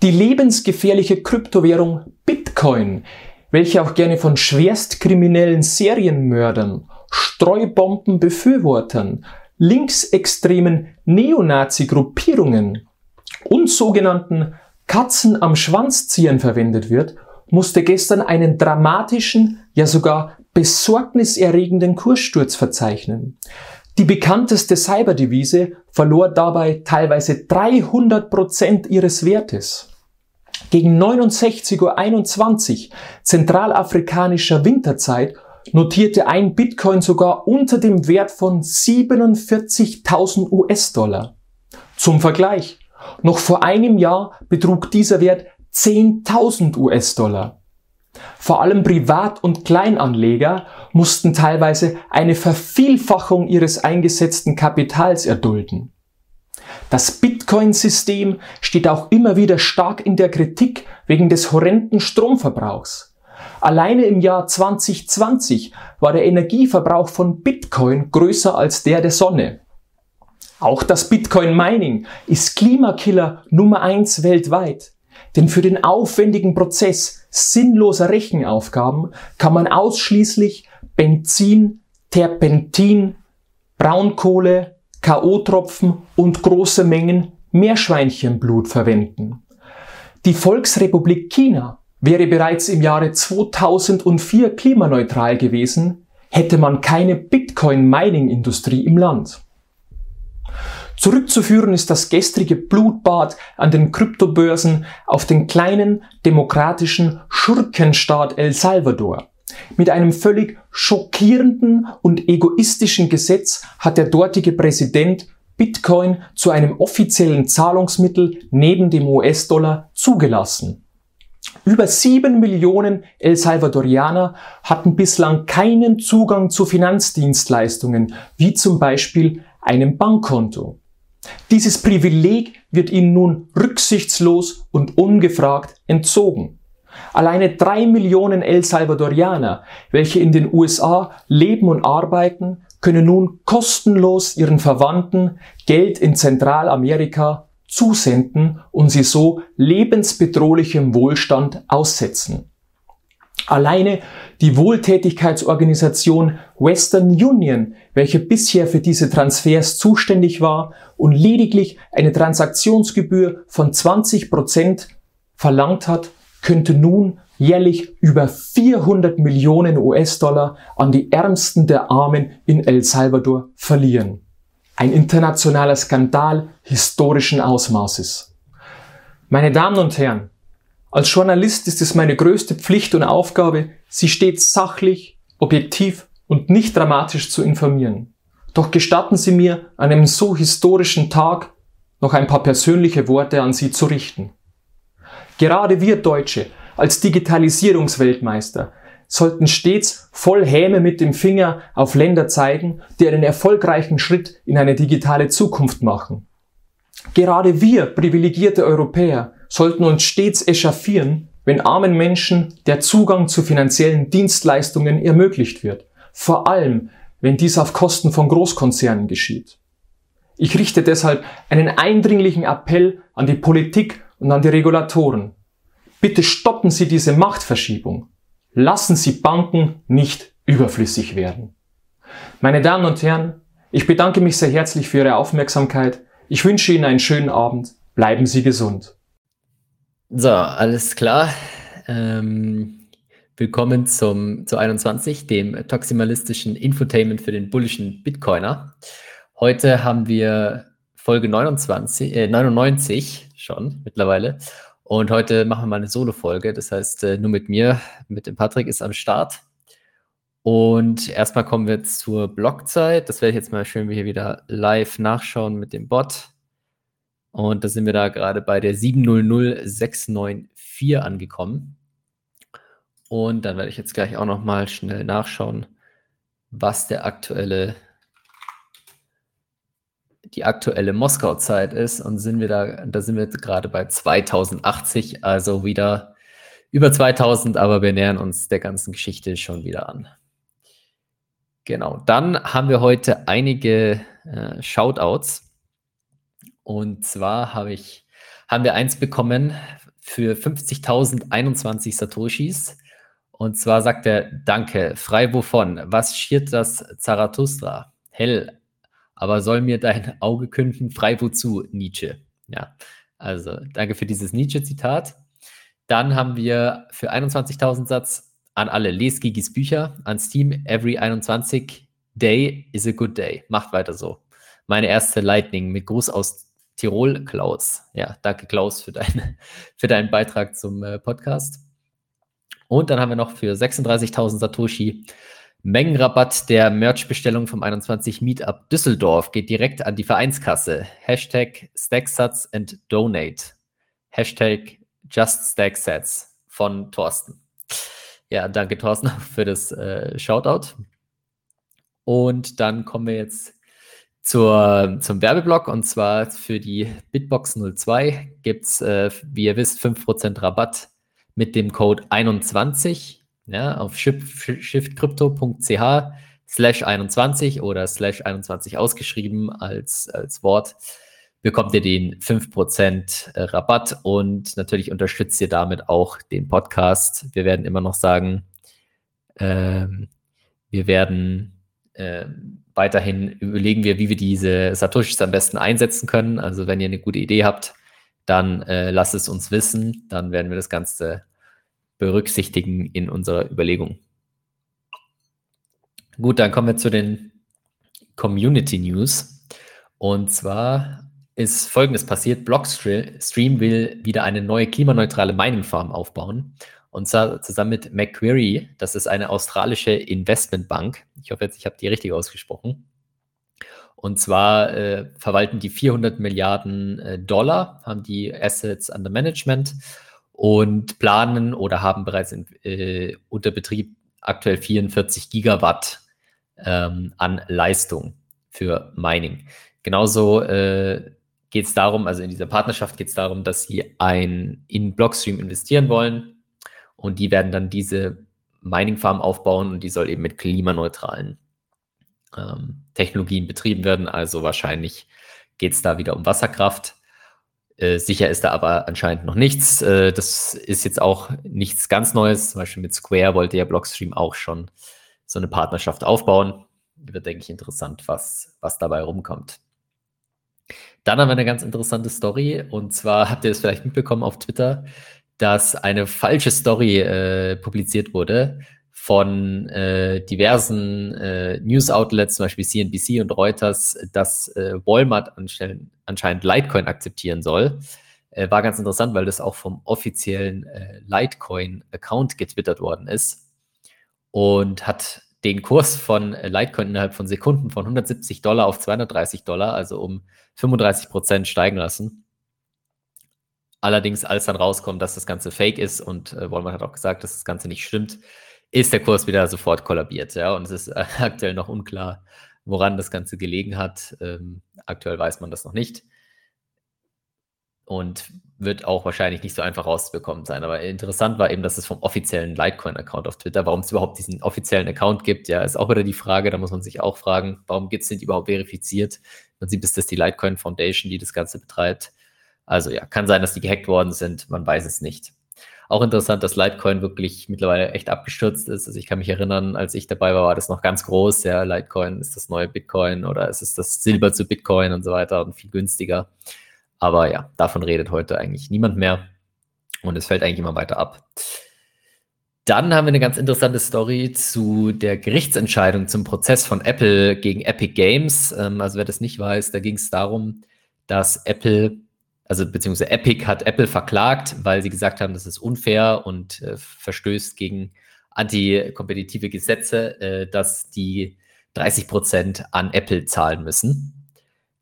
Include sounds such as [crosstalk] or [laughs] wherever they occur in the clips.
Die lebensgefährliche Kryptowährung Bitcoin, welche auch gerne von schwerstkriminellen Serienmördern, Streubombenbefürwortern, linksextremen Neonazi-Gruppierungen und sogenannten Katzen am Schwanzziehen verwendet wird, musste gestern einen dramatischen, ja sogar besorgniserregenden Kurssturz verzeichnen. Die bekannteste Cyberdevise verlor dabei teilweise 300 Prozent ihres Wertes. Gegen 69.21 Uhr zentralafrikanischer Winterzeit notierte ein Bitcoin sogar unter dem Wert von 47.000 US-Dollar. Zum Vergleich, noch vor einem Jahr betrug dieser Wert 10.000 US-Dollar. Vor allem Privat- und Kleinanleger mussten teilweise eine Vervielfachung ihres eingesetzten Kapitals erdulden. Das Bitcoin-System steht auch immer wieder stark in der Kritik wegen des horrenden Stromverbrauchs. Alleine im Jahr 2020 war der Energieverbrauch von Bitcoin größer als der der Sonne. Auch das Bitcoin Mining ist Klimakiller Nummer eins weltweit. Denn für den aufwendigen Prozess sinnloser Rechenaufgaben kann man ausschließlich Benzin, Terpentin, Braunkohle, K.O.-Tropfen und große Mengen Meerschweinchenblut verwenden. Die Volksrepublik China wäre bereits im Jahre 2004 klimaneutral gewesen, hätte man keine Bitcoin-Mining-Industrie im Land. Zurückzuführen ist das gestrige Blutbad an den Kryptobörsen auf den kleinen demokratischen Schurkenstaat El Salvador. Mit einem völlig schockierenden und egoistischen Gesetz hat der dortige Präsident Bitcoin zu einem offiziellen Zahlungsmittel neben dem US-Dollar zugelassen. Über sieben Millionen El Salvadorianer hatten bislang keinen Zugang zu Finanzdienstleistungen, wie zum Beispiel einem Bankkonto. Dieses Privileg wird ihnen nun rücksichtslos und ungefragt entzogen. Alleine drei Millionen El Salvadorianer, welche in den USA leben und arbeiten, können nun kostenlos ihren Verwandten Geld in Zentralamerika zusenden und sie so lebensbedrohlichem Wohlstand aussetzen. Alleine die Wohltätigkeitsorganisation Western Union, welche bisher für diese Transfers zuständig war und lediglich eine Transaktionsgebühr von 20 Prozent verlangt hat, könnte nun jährlich über 400 Millionen US-Dollar an die Ärmsten der Armen in El Salvador verlieren. Ein internationaler Skandal historischen Ausmaßes. Meine Damen und Herren, als Journalist ist es meine größte Pflicht und Aufgabe, Sie stets sachlich, objektiv und nicht dramatisch zu informieren. Doch gestatten Sie mir, an einem so historischen Tag noch ein paar persönliche Worte an Sie zu richten. Gerade wir Deutsche als Digitalisierungsweltmeister sollten stets voll Häme mit dem Finger auf Länder zeigen, die einen erfolgreichen Schritt in eine digitale Zukunft machen. Gerade wir privilegierte Europäer sollten uns stets echauffieren, wenn armen Menschen der Zugang zu finanziellen Dienstleistungen ermöglicht wird. Vor allem, wenn dies auf Kosten von Großkonzernen geschieht. Ich richte deshalb einen eindringlichen Appell an die Politik und an die Regulatoren. Bitte stoppen Sie diese Machtverschiebung. Lassen Sie Banken nicht überflüssig werden. Meine Damen und Herren, ich bedanke mich sehr herzlich für Ihre Aufmerksamkeit. Ich wünsche Ihnen einen schönen Abend. Bleiben Sie gesund. So, alles klar. Ähm, willkommen zum, zu 21, dem toximalistischen Infotainment für den bullischen Bitcoiner. Heute haben wir Folge 29, äh, 99 schon mittlerweile. Und heute machen wir mal eine Solo-Folge. Das heißt, äh, nur mit mir, mit dem Patrick ist am Start. Und erstmal kommen wir zur Blockzeit. Das werde ich jetzt mal schön hier wieder live nachschauen mit dem Bot. Und da sind wir da gerade bei der 700694 angekommen. Und dann werde ich jetzt gleich auch noch mal schnell nachschauen, was der aktuelle die aktuelle Moskau-Zeit ist. Und sind wir da, da sind wir gerade bei 2080, also wieder über 2000, aber wir nähern uns der ganzen Geschichte schon wieder an. Genau, dann haben wir heute einige äh, Shoutouts. Und zwar habe ich, haben wir eins bekommen für 50.021 Satoshis. Und zwar sagt er, danke, frei wovon? Was schiert das Zarathustra? Hell, aber soll mir dein [laughs] Auge künden, frei wozu, Nietzsche? Ja, also danke für dieses Nietzsche-Zitat. Dann haben wir für 21.000 Satz an alle Lesgigis Bücher, an Steam, every 21 day is a good day. Macht weiter so. Meine erste Lightning mit Gruß aus Tirol, Klaus. Ja, danke Klaus für, deine, [laughs] für deinen Beitrag zum äh, Podcast. Und dann haben wir noch für 36.000 Satoshi Mengenrabatt der Merch-Bestellung vom 21 Meetup Düsseldorf geht direkt an die Vereinskasse. Hashtag Stacksats and Donate. Hashtag Just Stacksats von Thorsten. Ja, danke Thorsten [laughs] für das äh, Shoutout. Und dann kommen wir jetzt zur, zum Werbeblock und zwar für die Bitbox 02 gibt es, äh, wie ihr wisst, 5% Rabatt mit dem Code 21 ja, auf shiftcrypto.ch slash 21 oder slash 21 ausgeschrieben als, als Wort, bekommt ihr den 5% äh, Rabatt und natürlich unterstützt ihr damit auch den Podcast. Wir werden immer noch sagen, ähm, wir werden äh, weiterhin überlegen wir, wie wir diese Satoshis am besten einsetzen können. Also wenn ihr eine gute Idee habt, dann äh, lasst es uns wissen. Dann werden wir das Ganze berücksichtigen in unserer Überlegung. Gut, dann kommen wir zu den Community News. Und zwar ist Folgendes passiert. Blockstream will wieder eine neue klimaneutrale Mining Farm aufbauen. Und zwar zusammen mit Macquarie. Das ist eine australische Investmentbank. Ich hoffe jetzt, ich habe die richtig ausgesprochen. Und zwar äh, verwalten die 400 Milliarden äh, Dollar, haben die Assets under Management und planen oder haben bereits in, äh, unter Betrieb aktuell 44 Gigawatt ähm, an Leistung für Mining. Genauso äh, geht es darum, also in dieser Partnerschaft geht es darum, dass sie ein, in Blockstream investieren wollen und die werden dann diese Mining Farm aufbauen und die soll eben mit klimaneutralen ähm, Technologien betrieben werden. Also wahrscheinlich geht es da wieder um Wasserkraft. Äh, sicher ist da aber anscheinend noch nichts. Äh, das ist jetzt auch nichts ganz Neues. Zum Beispiel mit Square wollte ja Blockstream auch schon so eine Partnerschaft aufbauen. Wird, denke ich, interessant, was, was dabei rumkommt. Dann haben wir eine ganz interessante Story. Und zwar habt ihr es vielleicht mitbekommen auf Twitter, dass eine falsche Story äh, publiziert wurde von äh, diversen äh, News-Outlets, zum Beispiel CNBC und Reuters, dass äh, Walmart anscheinend Litecoin akzeptieren soll. Äh, war ganz interessant, weil das auch vom offiziellen äh, Litecoin-Account getwittert worden ist und hat den Kurs von äh, Litecoin innerhalb von Sekunden von 170 Dollar auf 230 Dollar, also um 35 Prozent steigen lassen. Allerdings, als dann rauskommt, dass das Ganze fake ist und äh, Walmart hat auch gesagt, dass das Ganze nicht stimmt, ist der Kurs wieder sofort kollabiert. Ja, und es ist äh, [laughs] aktuell noch unklar, woran das Ganze gelegen hat. Ähm, aktuell weiß man das noch nicht. Und wird auch wahrscheinlich nicht so einfach rauszubekommen sein. Aber interessant war eben, dass es vom offiziellen Litecoin-Account auf Twitter, warum es überhaupt diesen offiziellen Account gibt, ja, ist auch wieder die Frage, da muss man sich auch fragen, warum gibt es den überhaupt verifiziert? Man sieht, ist das die Litecoin Foundation, die das Ganze betreibt. Also ja, kann sein, dass die gehackt worden sind, man weiß es nicht. Auch interessant, dass Litecoin wirklich mittlerweile echt abgestürzt ist. Also ich kann mich erinnern, als ich dabei war, war das noch ganz groß. Ja, Litecoin ist das neue Bitcoin oder ist es das Silber zu Bitcoin und so weiter und viel günstiger. Aber ja, davon redet heute eigentlich niemand mehr. Und es fällt eigentlich immer weiter ab. Dann haben wir eine ganz interessante Story zu der Gerichtsentscheidung zum Prozess von Apple gegen Epic Games. Ähm, also wer das nicht weiß, da ging es darum, dass Apple also beziehungsweise Epic hat Apple verklagt, weil sie gesagt haben, das ist unfair und äh, verstößt gegen antikompetitive Gesetze, äh, dass die 30 Prozent an Apple zahlen müssen.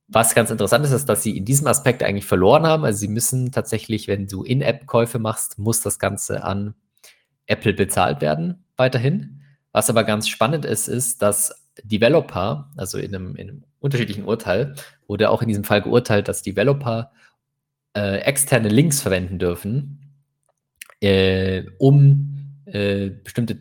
Was ganz interessant ist, ist, dass sie in diesem Aspekt eigentlich verloren haben. Also sie müssen tatsächlich, wenn du In-App-Käufe machst, muss das Ganze an Apple bezahlt werden, weiterhin. Was aber ganz spannend ist, ist, dass Developer, also in einem, in einem unterschiedlichen Urteil, wurde auch in diesem Fall geurteilt, dass Developer äh, externe Links verwenden dürfen, äh, um äh, bestimmte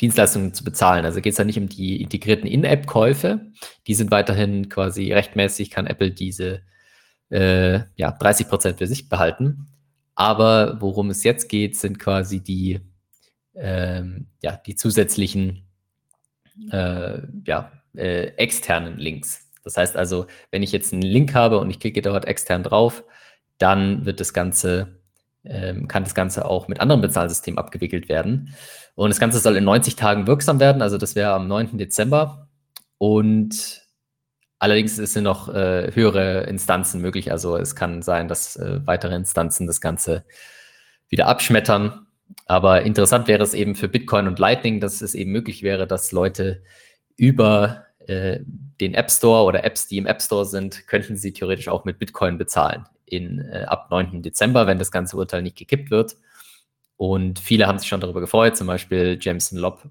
Dienstleistungen zu bezahlen. Also geht es da nicht um die integrierten In-App-Käufe. Die sind weiterhin quasi rechtmäßig, kann Apple diese äh, ja, 30 Prozent für sich behalten. Aber worum es jetzt geht, sind quasi die, ähm, ja, die zusätzlichen äh, ja, äh, externen Links. Das heißt also, wenn ich jetzt einen Link habe und ich klicke dort extern drauf, dann wird das Ganze, ähm, kann das Ganze auch mit anderen Bezahlsystemen abgewickelt werden. Und das Ganze soll in 90 Tagen wirksam werden, also das wäre am 9. Dezember. Und allerdings sind noch äh, höhere Instanzen möglich. Also es kann sein, dass äh, weitere Instanzen das Ganze wieder abschmettern. Aber interessant wäre es eben für Bitcoin und Lightning, dass es eben möglich wäre, dass Leute über äh, den App Store oder Apps, die im App Store sind, könnten sie theoretisch auch mit Bitcoin bezahlen in, äh, ab 9. Dezember, wenn das ganze Urteil nicht gekippt wird. Und viele haben sich schon darüber gefreut, zum Beispiel Jameson Lobb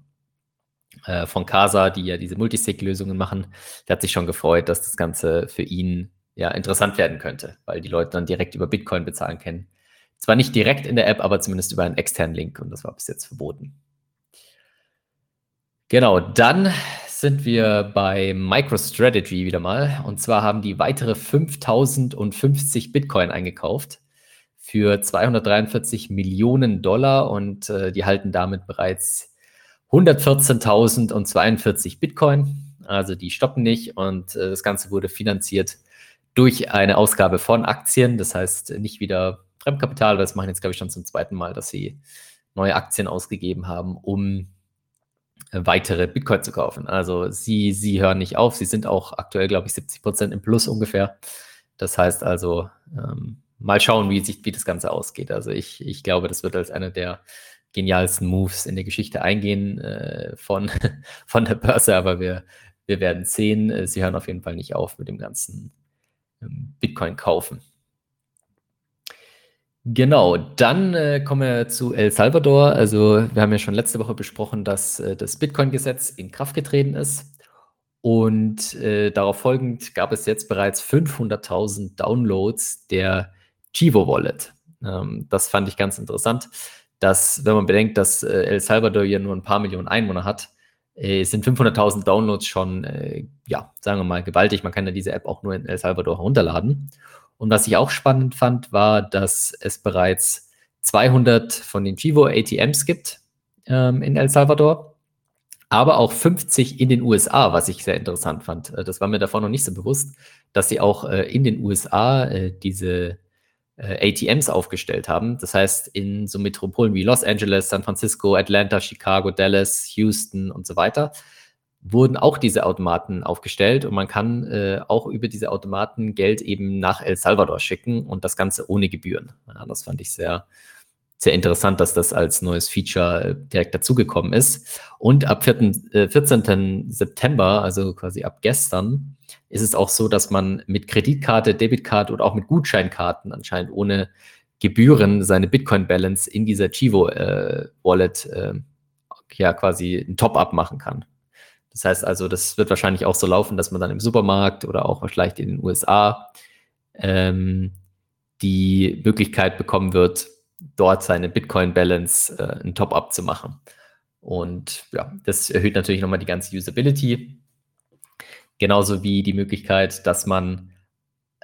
äh, von Casa, die ja diese Multisig-Lösungen machen, der hat sich schon gefreut, dass das Ganze für ihn ja interessant werden könnte, weil die Leute dann direkt über Bitcoin bezahlen können. Zwar nicht direkt in der App, aber zumindest über einen externen Link und das war bis jetzt verboten. Genau, dann sind wir bei MicroStrategy wieder mal. Und zwar haben die weitere 5050 Bitcoin eingekauft für 243 Millionen Dollar und äh, die halten damit bereits 114.042 Bitcoin. Also die stoppen nicht und äh, das Ganze wurde finanziert durch eine Ausgabe von Aktien. Das heißt nicht wieder Fremdkapital, weil das machen jetzt, glaube ich, schon zum zweiten Mal, dass sie neue Aktien ausgegeben haben, um weitere Bitcoin zu kaufen. Also sie, sie hören nicht auf. Sie sind auch aktuell, glaube ich, 70 Prozent im Plus ungefähr. Das heißt also, ähm, mal schauen, wie, sich, wie das Ganze ausgeht. Also ich, ich glaube, das wird als einer der genialsten Moves in der Geschichte eingehen äh, von, [laughs] von der Börse, aber wir, wir werden sehen. Äh, sie hören auf jeden Fall nicht auf mit dem ganzen ähm, Bitcoin kaufen. Genau, dann äh, kommen wir zu El Salvador. Also wir haben ja schon letzte Woche besprochen, dass äh, das Bitcoin-Gesetz in Kraft getreten ist. Und äh, darauf folgend gab es jetzt bereits 500.000 Downloads der Chivo Wallet. Ähm, das fand ich ganz interessant, dass, wenn man bedenkt, dass äh, El Salvador ja nur ein paar Millionen Einwohner hat, äh, sind 500.000 Downloads schon, äh, ja, sagen wir mal, gewaltig. Man kann ja diese App auch nur in El Salvador herunterladen. Und was ich auch spannend fand, war, dass es bereits 200 von den Chivo ATMs gibt ähm, in El Salvador, aber auch 50 in den USA, was ich sehr interessant fand. Äh, das war mir davor noch nicht so bewusst, dass sie auch äh, in den USA äh, diese äh, ATMs aufgestellt haben. Das heißt, in so Metropolen wie Los Angeles, San Francisco, Atlanta, Chicago, Dallas, Houston und so weiter wurden auch diese Automaten aufgestellt und man kann äh, auch über diese Automaten Geld eben nach El Salvador schicken und das Ganze ohne Gebühren. Ja, das fand ich sehr, sehr interessant, dass das als neues Feature äh, direkt dazugekommen ist. Und ab 4, äh, 14. September, also quasi ab gestern, ist es auch so, dass man mit Kreditkarte, Debitkarte oder auch mit Gutscheinkarten anscheinend ohne Gebühren seine Bitcoin-Balance in dieser Chivo-Wallet äh, äh, ja quasi ein Top-up machen kann. Das heißt also, das wird wahrscheinlich auch so laufen, dass man dann im Supermarkt oder auch vielleicht in den USA ähm, die Möglichkeit bekommen wird, dort seine Bitcoin-Balance äh, ein Top-up zu machen. Und ja, das erhöht natürlich nochmal die ganze Usability. Genauso wie die Möglichkeit, dass man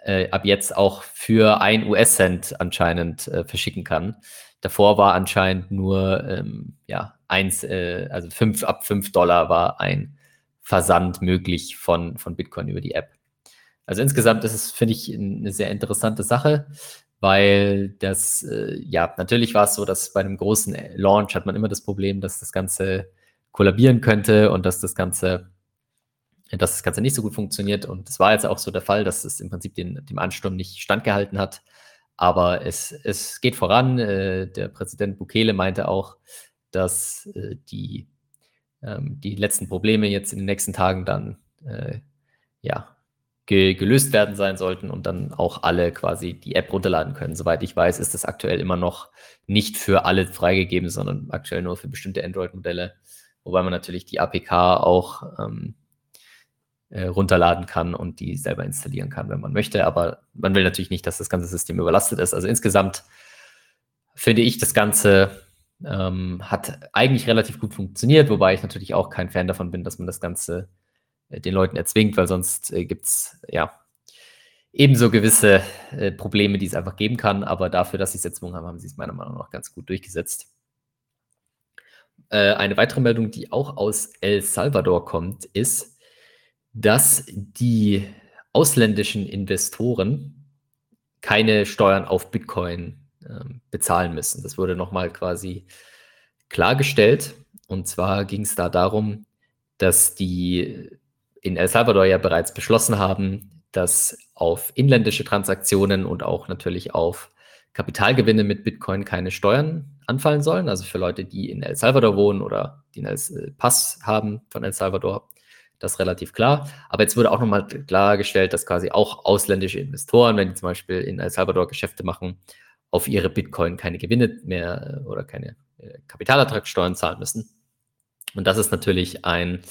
äh, ab jetzt auch für ein US-Cent anscheinend äh, verschicken kann. Davor war anscheinend nur ähm, ja, eins, äh, also fünf, ab 5 Dollar war ein Versand möglich von, von Bitcoin über die App. Also insgesamt ist es, finde ich, eine sehr interessante Sache, weil das, äh, ja, natürlich war es so, dass bei einem großen Launch hat man immer das Problem, dass das Ganze kollabieren könnte und dass das Ganze, dass das Ganze nicht so gut funktioniert. Und es war jetzt auch so der Fall, dass es im Prinzip den, dem Ansturm nicht standgehalten hat. Aber es, es geht voran. Äh, der Präsident Bukele meinte auch, dass äh, die ähm, die letzten Probleme jetzt in den nächsten Tagen dann äh, ja, ge gelöst werden sein sollten und dann auch alle quasi die App runterladen können. Soweit ich weiß, ist das aktuell immer noch nicht für alle freigegeben, sondern aktuell nur für bestimmte Android-Modelle, wobei man natürlich die APK auch ähm, äh, runterladen kann und die selber installieren kann, wenn man möchte. Aber man will natürlich nicht, dass das ganze System überlastet ist. Also insgesamt finde ich das Ganze ähm, hat eigentlich relativ gut funktioniert, wobei ich natürlich auch kein Fan davon bin, dass man das Ganze äh, den Leuten erzwingt, weil sonst äh, gibt es ja ebenso gewisse äh, Probleme, die es einfach geben kann, aber dafür, dass sie es erzwungen haben, haben sie es meiner Meinung nach ganz gut durchgesetzt. Äh, eine weitere Meldung, die auch aus El Salvador kommt, ist, dass die ausländischen Investoren keine Steuern auf Bitcoin äh, bezahlen müssen. Das wurde nochmal quasi klargestellt. Und zwar ging es da darum, dass die in El Salvador ja bereits beschlossen haben, dass auf inländische Transaktionen und auch natürlich auf Kapitalgewinne mit Bitcoin keine Steuern anfallen sollen. Also für Leute, die in El Salvador wohnen oder die einen äh, Pass haben von El Salvador, das ist relativ klar. Aber jetzt wurde auch nochmal klargestellt, dass quasi auch ausländische Investoren, wenn die zum Beispiel in El Salvador Geschäfte machen, auf ihre Bitcoin keine Gewinne mehr äh, oder keine äh, Kapitalertragssteuern zahlen müssen. Und das ist natürlich ein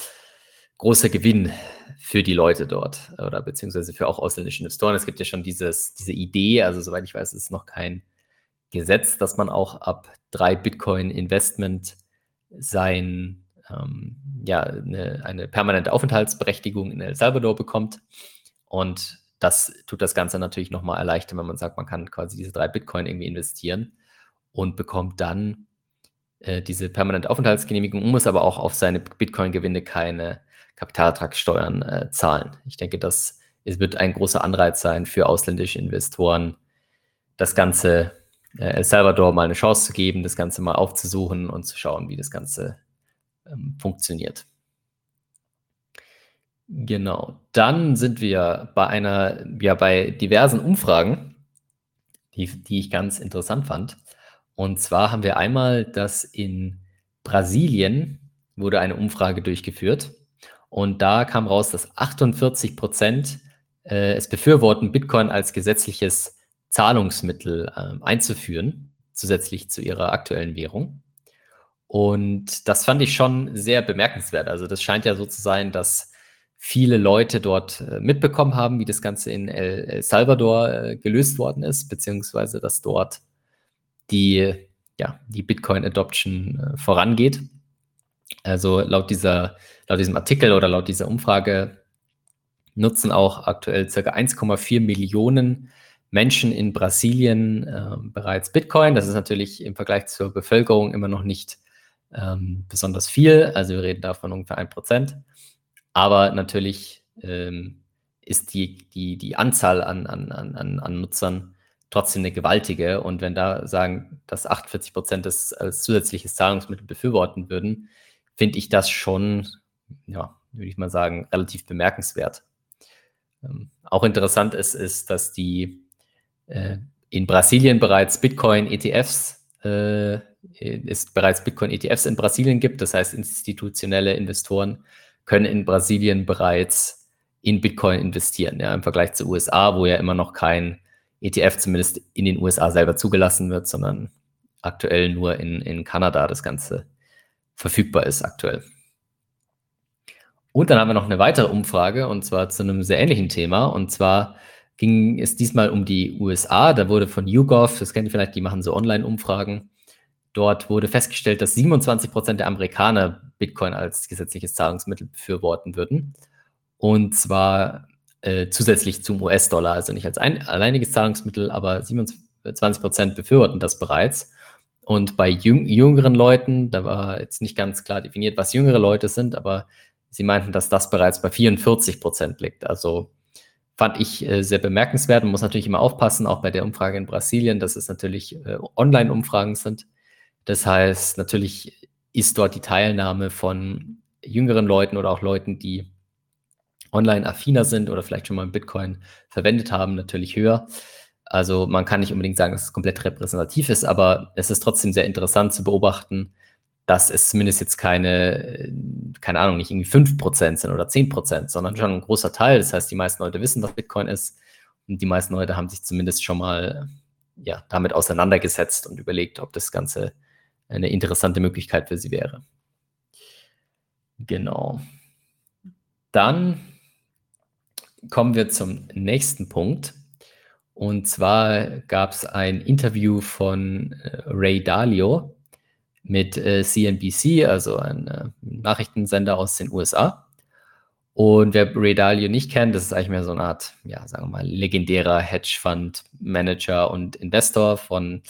großer Gewinn für die Leute dort oder beziehungsweise für auch ausländische Investoren. Es gibt ja schon dieses, diese Idee, also soweit ich weiß, ist es noch kein Gesetz, dass man auch ab drei Bitcoin Investment sein, ähm, ja, eine, eine permanente Aufenthaltsberechtigung in El Salvador bekommt. Und das tut das Ganze natürlich nochmal erleichtern, wenn man sagt, man kann quasi diese drei Bitcoin irgendwie investieren und bekommt dann äh, diese permanente Aufenthaltsgenehmigung, muss aber auch auf seine Bitcoin-Gewinne keine Kapitalertragssteuern äh, zahlen. Ich denke, das es wird ein großer Anreiz sein für ausländische Investoren, das Ganze äh, El Salvador mal eine Chance zu geben, das Ganze mal aufzusuchen und zu schauen, wie das Ganze ähm, funktioniert. Genau. Dann sind wir bei einer, ja, bei diversen Umfragen, die, die ich ganz interessant fand. Und zwar haben wir einmal, dass in Brasilien wurde eine Umfrage durchgeführt und da kam raus, dass 48 Prozent äh, es befürworten, Bitcoin als gesetzliches Zahlungsmittel äh, einzuführen, zusätzlich zu ihrer aktuellen Währung. Und das fand ich schon sehr bemerkenswert. Also das scheint ja so zu sein, dass viele Leute dort äh, mitbekommen haben, wie das Ganze in El, Salvador äh, gelöst worden ist, beziehungsweise dass dort die, ja, die Bitcoin-Adoption äh, vorangeht. Also laut, dieser, laut diesem Artikel oder laut dieser Umfrage nutzen auch aktuell ca. 1,4 Millionen Menschen in Brasilien äh, bereits Bitcoin. Das ist natürlich im Vergleich zur Bevölkerung immer noch nicht ähm, besonders viel. Also wir reden davon ungefähr 1%. Aber natürlich ähm, ist die, die, die Anzahl an, an, an, an Nutzern trotzdem eine gewaltige. Und wenn da sagen, dass 48 Prozent das als zusätzliches Zahlungsmittel befürworten würden, finde ich das schon, ja, würde ich mal sagen, relativ bemerkenswert. Ähm, auch interessant ist, ist, dass die äh, in Brasilien bereits Bitcoin-ETFs äh, es bereits Bitcoin-ETFs in Brasilien gibt. Das heißt, institutionelle Investoren können in Brasilien bereits in Bitcoin investieren. Ja, Im Vergleich zu USA, wo ja immer noch kein ETF zumindest in den USA selber zugelassen wird, sondern aktuell nur in, in Kanada das Ganze verfügbar ist aktuell. Und dann haben wir noch eine weitere Umfrage und zwar zu einem sehr ähnlichen Thema. Und zwar ging es diesmal um die USA. Da wurde von YouGov, das kennt ihr vielleicht, die machen so Online-Umfragen. Dort wurde festgestellt, dass 27 Prozent der Amerikaner Bitcoin als gesetzliches Zahlungsmittel befürworten würden. Und zwar äh, zusätzlich zum US-Dollar, also nicht als ein alleiniges Zahlungsmittel, aber 27 Prozent befürworten das bereits. Und bei jüng jüngeren Leuten, da war jetzt nicht ganz klar definiert, was jüngere Leute sind, aber sie meinten, dass das bereits bei 44 Prozent liegt. Also fand ich äh, sehr bemerkenswert. Man muss natürlich immer aufpassen, auch bei der Umfrage in Brasilien, dass es natürlich äh, Online-Umfragen sind. Das heißt, natürlich ist dort die Teilnahme von jüngeren Leuten oder auch Leuten, die online affiner sind oder vielleicht schon mal Bitcoin verwendet haben, natürlich höher. Also man kann nicht unbedingt sagen, dass es komplett repräsentativ ist, aber es ist trotzdem sehr interessant zu beobachten, dass es zumindest jetzt keine, keine Ahnung, nicht irgendwie 5% sind oder 10%, sondern schon ein großer Teil. Das heißt, die meisten Leute wissen, was Bitcoin ist und die meisten Leute haben sich zumindest schon mal ja, damit auseinandergesetzt und überlegt, ob das Ganze eine interessante Möglichkeit für sie wäre. Genau. Dann kommen wir zum nächsten Punkt. Und zwar gab es ein Interview von äh, Ray Dalio mit äh, CNBC, also ein äh, Nachrichtensender aus den USA. Und wer Ray Dalio nicht kennt, das ist eigentlich mehr so eine Art, ja, sagen wir mal, legendärer Hedgefund-Manager und Investor von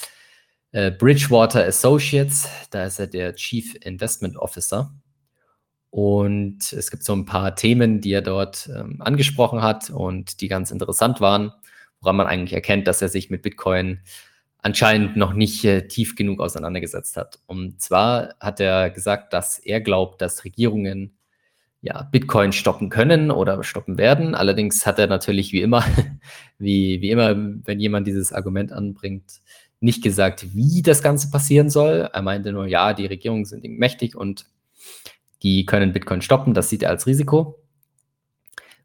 äh, Bridgewater Associates. Da ist er der Chief Investment Officer. Und es gibt so ein paar Themen, die er dort ähm, angesprochen hat und die ganz interessant waren, woran man eigentlich erkennt, dass er sich mit Bitcoin anscheinend noch nicht äh, tief genug auseinandergesetzt hat. Und zwar hat er gesagt, dass er glaubt, dass Regierungen ja, Bitcoin stoppen können oder stoppen werden. Allerdings hat er natürlich wie immer, [laughs] wie, wie immer, wenn jemand dieses Argument anbringt, nicht gesagt, wie das Ganze passieren soll. Er meinte nur, ja, die Regierungen sind mächtig und die können Bitcoin stoppen. Das sieht er als Risiko.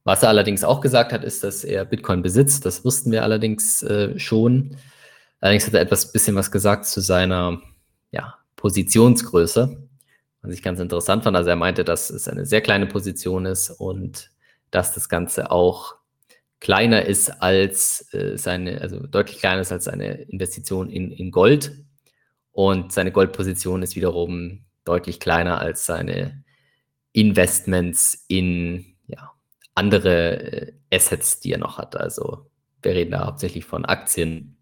Was er allerdings auch gesagt hat, ist, dass er Bitcoin besitzt. Das wussten wir allerdings äh, schon. Allerdings hat er etwas bisschen was gesagt zu seiner ja, Positionsgröße, was ich ganz interessant fand. Also er meinte, dass es eine sehr kleine Position ist und dass das Ganze auch kleiner ist als äh, seine, also deutlich kleiner ist als seine Investition in, in Gold. Und seine Goldposition ist wiederum deutlich kleiner als seine Investments in ja, andere äh, Assets, die er noch hat. Also wir reden da hauptsächlich von Aktien.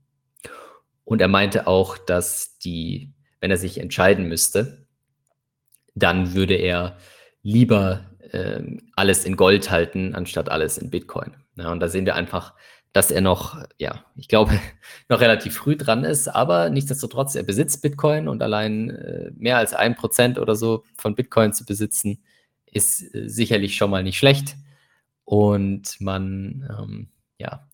Und er meinte auch, dass die, wenn er sich entscheiden müsste, dann würde er lieber äh, alles in Gold halten, anstatt alles in Bitcoin. Ja, und da sehen wir einfach, dass er noch, ja, ich glaube, [laughs] noch relativ früh dran ist, aber nichtsdestotrotz, er besitzt Bitcoin und allein äh, mehr als ein Prozent oder so von Bitcoin zu besitzen, ist äh, sicherlich schon mal nicht schlecht. Und man, ähm, ja,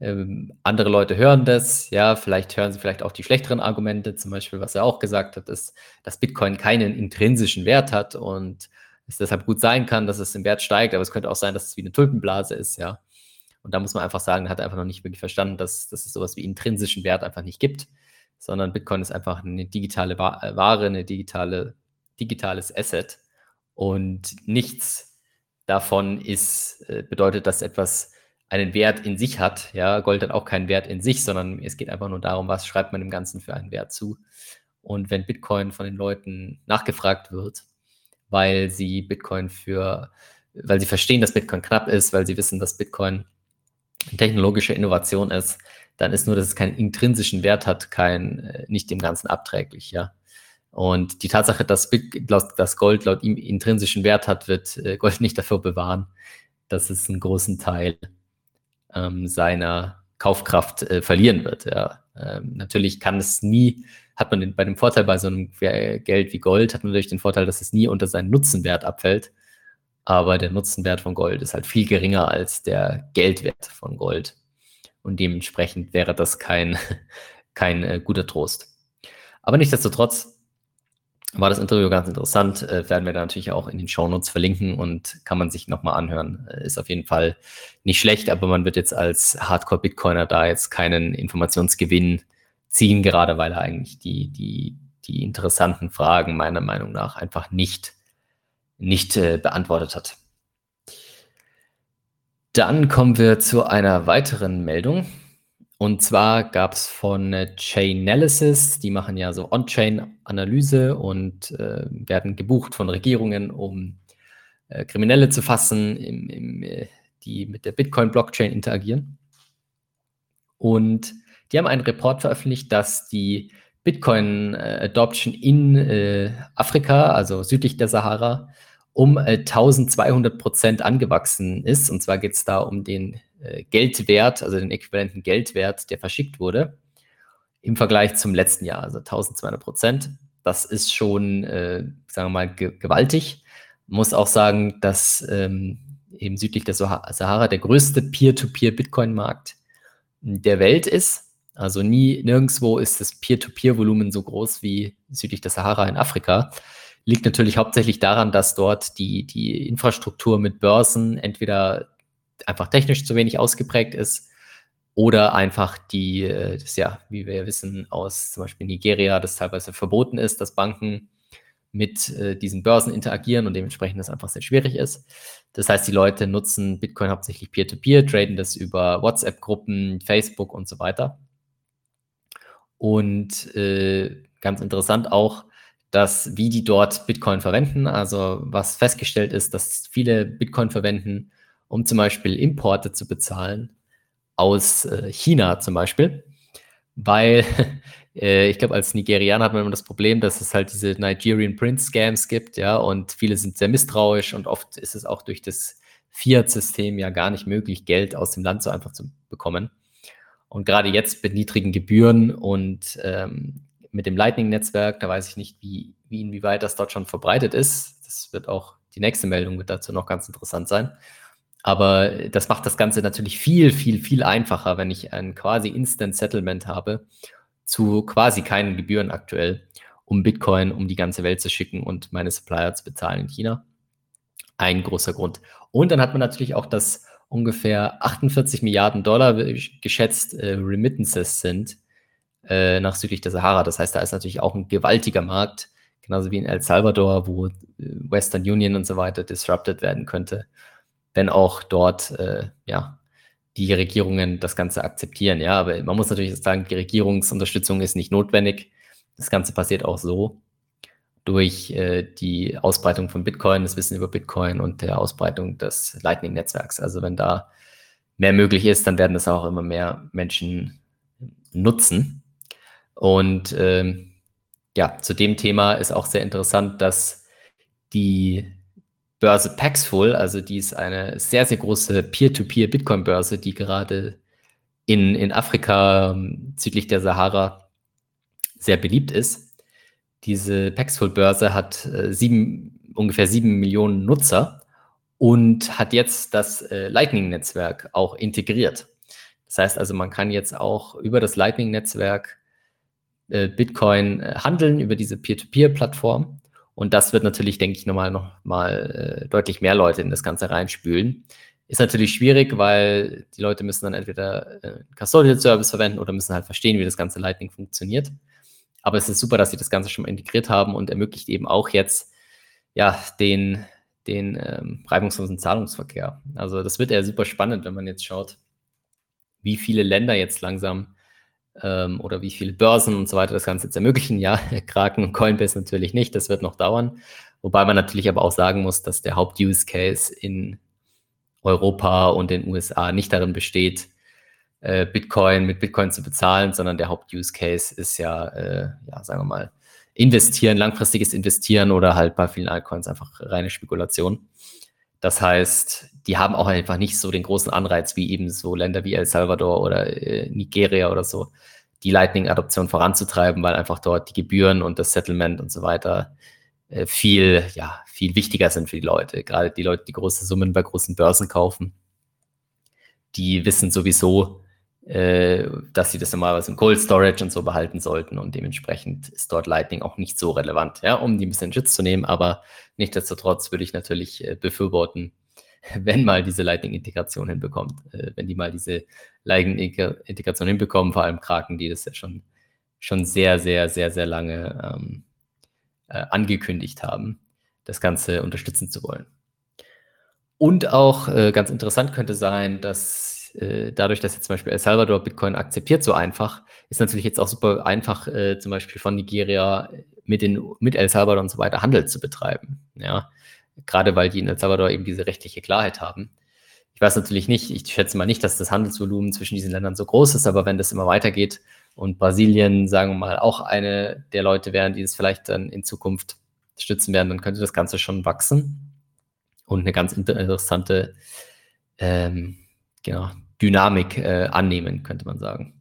ähm, andere Leute hören das, ja, vielleicht hören sie vielleicht auch die schlechteren Argumente, zum Beispiel, was er auch gesagt hat, ist, dass Bitcoin keinen intrinsischen Wert hat und es deshalb gut sein kann, dass es im Wert steigt, aber es könnte auch sein, dass es wie eine Tulpenblase ist, ja. Und da muss man einfach sagen, er hat einfach noch nicht wirklich verstanden, dass, dass es sowas wie intrinsischen Wert einfach nicht gibt, sondern Bitcoin ist einfach eine digitale äh, Ware, eine digitale, digitales Asset und nichts davon ist, äh, bedeutet, dass etwas einen Wert in sich hat. Ja, Gold hat auch keinen Wert in sich, sondern es geht einfach nur darum, was schreibt man dem Ganzen für einen Wert zu. Und wenn Bitcoin von den Leuten nachgefragt wird, weil sie Bitcoin für, weil sie verstehen, dass Bitcoin knapp ist, weil sie wissen, dass Bitcoin technologische Innovation ist, dann ist nur, dass es keinen intrinsischen Wert hat, kein, äh, nicht dem Ganzen abträglich, ja. Und die Tatsache, dass, dass Gold laut ihm intrinsischen Wert hat, wird äh, Gold nicht dafür bewahren, dass es einen großen Teil ähm, seiner Kaufkraft äh, verlieren wird. Ja. Ähm, natürlich kann es nie, hat man den, bei dem Vorteil bei so einem Geld wie Gold, hat man natürlich den Vorteil, dass es nie unter seinen Nutzenwert abfällt. Aber der Nutzenwert von Gold ist halt viel geringer als der Geldwert von Gold. Und dementsprechend wäre das kein, [laughs] kein äh, guter Trost. Aber nichtsdestotrotz war das Interview ganz interessant. Äh, werden wir da natürlich auch in den Shownotes verlinken und kann man sich nochmal anhören. Äh, ist auf jeden Fall nicht schlecht, aber man wird jetzt als Hardcore-Bitcoiner da jetzt keinen Informationsgewinn ziehen, gerade weil er eigentlich die, die, die interessanten Fragen meiner Meinung nach einfach nicht, nicht äh, beantwortet hat. Dann kommen wir zu einer weiteren Meldung. Und zwar gab es von äh, Chainalysis, die machen ja so On-Chain-Analyse und äh, werden gebucht von Regierungen, um äh, Kriminelle zu fassen, im, im, äh, die mit der Bitcoin-Blockchain interagieren. Und die haben einen Report veröffentlicht, dass die Bitcoin-Adoption in äh, Afrika, also südlich der Sahara, um 1200 äh, Prozent angewachsen ist. Und zwar geht es da um den äh, Geldwert, also den äquivalenten Geldwert, der verschickt wurde, im Vergleich zum letzten Jahr, also 1200 Prozent. Das ist schon, äh, sagen wir mal, ge gewaltig. Muss auch sagen, dass ähm, eben südlich der Sahara der größte Peer-to-Peer-Bitcoin-Markt der Welt ist. Also nie, nirgendwo ist das Peer-to-Peer-Volumen so groß wie südlich der Sahara in Afrika. Liegt natürlich hauptsächlich daran, dass dort die, die Infrastruktur mit Börsen entweder einfach technisch zu wenig ausgeprägt ist oder einfach die, äh, das ja, wie wir wissen aus zum Beispiel Nigeria, das teilweise verboten ist, dass Banken mit äh, diesen Börsen interagieren und dementsprechend das einfach sehr schwierig ist. Das heißt, die Leute nutzen Bitcoin hauptsächlich peer-to-peer, -peer, traden das über WhatsApp-Gruppen, Facebook und so weiter. Und äh, ganz interessant auch, dass wie die dort Bitcoin verwenden. Also was festgestellt ist, dass viele Bitcoin verwenden, um zum Beispiel Importe zu bezahlen aus äh, China zum Beispiel, weil [laughs] äh, ich glaube, als Nigerianer hat man immer das Problem, dass es halt diese Nigerian Print Scams gibt, ja, und viele sind sehr misstrauisch und oft ist es auch durch das Fiat-System ja gar nicht möglich, Geld aus dem Land so einfach zu bekommen. Und gerade jetzt mit niedrigen Gebühren und ähm, mit dem Lightning-Netzwerk, da weiß ich nicht, wie, wie inwieweit das dort schon verbreitet ist. Das wird auch, die nächste Meldung wird dazu noch ganz interessant sein. Aber das macht das Ganze natürlich viel, viel, viel einfacher, wenn ich ein quasi Instant Settlement habe zu quasi keinen Gebühren aktuell, um Bitcoin um die ganze Welt zu schicken und meine Supplier zu bezahlen in China. Ein großer Grund. Und dann hat man natürlich auch, dass ungefähr 48 Milliarden Dollar geschätzt äh, Remittances sind äh, nach südlich der Sahara. Das heißt, da ist natürlich auch ein gewaltiger Markt, genauso wie in El Salvador, wo äh, Western Union und so weiter disrupted werden könnte, wenn auch dort äh, ja, die Regierungen das Ganze akzeptieren. Ja, aber man muss natürlich sagen, die Regierungsunterstützung ist nicht notwendig. Das Ganze passiert auch so durch äh, die Ausbreitung von Bitcoin, das Wissen über Bitcoin und der Ausbreitung des Lightning-Netzwerks. Also wenn da mehr möglich ist, dann werden das auch immer mehr Menschen nutzen. Und ähm, ja, zu dem Thema ist auch sehr interessant, dass die Börse Paxful, also die ist eine sehr, sehr große Peer-to-Peer-Bitcoin-Börse, die gerade in, in Afrika ähm, südlich der Sahara sehr beliebt ist. Diese Paxful-Börse hat äh, sieben, ungefähr sieben Millionen Nutzer und hat jetzt das äh, Lightning-Netzwerk auch integriert. Das heißt also, man kann jetzt auch über das Lightning-Netzwerk äh, Bitcoin äh, handeln, über diese Peer-to-Peer-Plattform. Und das wird natürlich, denke ich, nochmal noch mal äh, deutlich mehr Leute in das Ganze reinspülen. Ist natürlich schwierig, weil die Leute müssen dann entweder äh, Custodial Service verwenden oder müssen halt verstehen, wie das ganze Lightning funktioniert. Aber es ist super, dass sie das Ganze schon mal integriert haben und ermöglicht eben auch jetzt ja den, den ähm, reibungslosen Zahlungsverkehr. Also das wird ja super spannend, wenn man jetzt schaut, wie viele Länder jetzt langsam ähm, oder wie viele Börsen und so weiter das Ganze jetzt ermöglichen. Ja, [laughs] Kraken und Coinbase natürlich nicht, das wird noch dauern. Wobei man natürlich aber auch sagen muss, dass der Haupt-Use-Case in Europa und den USA nicht darin besteht, äh, Bitcoin mit Bitcoin zu bezahlen, sondern der Haupt-Use-Case ist ja, äh, ja, sagen wir mal, investieren, langfristiges Investieren oder halt bei vielen Altcoins einfach reine Spekulation. Das heißt, die haben auch einfach nicht so den großen Anreiz wie eben so Länder wie El Salvador oder äh, Nigeria oder so, die Lightning-Adoption voranzutreiben, weil einfach dort die Gebühren und das Settlement und so weiter äh, viel, ja, viel wichtiger sind für die Leute. Gerade die Leute, die große Summen bei großen Börsen kaufen, die wissen sowieso, äh, dass sie das normalerweise im Cold Storage und so behalten sollten und dementsprechend ist dort Lightning auch nicht so relevant, ja, um die ein bisschen Schutz zu nehmen, aber nichtsdestotrotz würde ich natürlich äh, befürworten, [laughs] wenn mal diese Lightning-Integration hinbekommt, äh, wenn die mal diese Lightning-Integration hinbekommen, vor allem Kraken, die das ja schon, schon sehr, sehr, sehr, sehr lange ähm, äh, angekündigt haben, das Ganze unterstützen zu wollen. Und auch äh, ganz interessant könnte sein, dass äh, dadurch, dass jetzt zum Beispiel El Salvador Bitcoin akzeptiert so einfach, ist natürlich jetzt auch super einfach, äh, zum Beispiel von Nigeria mit, den, mit El Salvador und so weiter Handel zu betreiben. Ja, gerade weil die in El Salvador eben diese rechtliche Klarheit haben. Ich weiß natürlich nicht, ich schätze mal nicht, dass das Handelsvolumen zwischen diesen Ländern so groß ist, aber wenn das immer weitergeht und Brasilien, sagen wir mal, auch eine der Leute wären, die es vielleicht dann in Zukunft stützen werden, dann könnte das Ganze schon wachsen und eine ganz interessante ähm, genau, Dynamik äh, annehmen, könnte man sagen.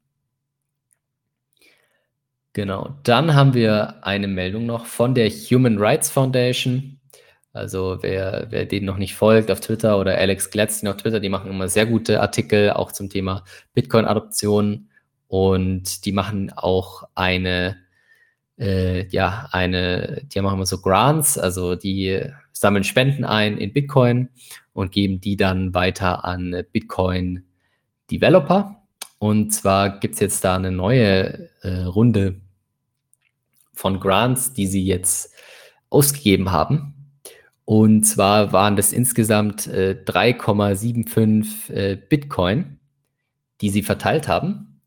Genau, dann haben wir eine Meldung noch von der Human Rights Foundation. Also wer, wer denen noch nicht folgt auf Twitter oder Alex Gladstein auf Twitter, die machen immer sehr gute Artikel auch zum Thema Bitcoin-Adoption und die machen auch eine, äh, ja, eine, die machen immer so Grants, also die sammeln Spenden ein in Bitcoin und geben die dann weiter an Bitcoin-Developer. Und zwar gibt es jetzt da eine neue äh, Runde von Grants, die sie jetzt ausgegeben haben. Und zwar waren das insgesamt äh, 3,75 äh, Bitcoin, die sie verteilt haben.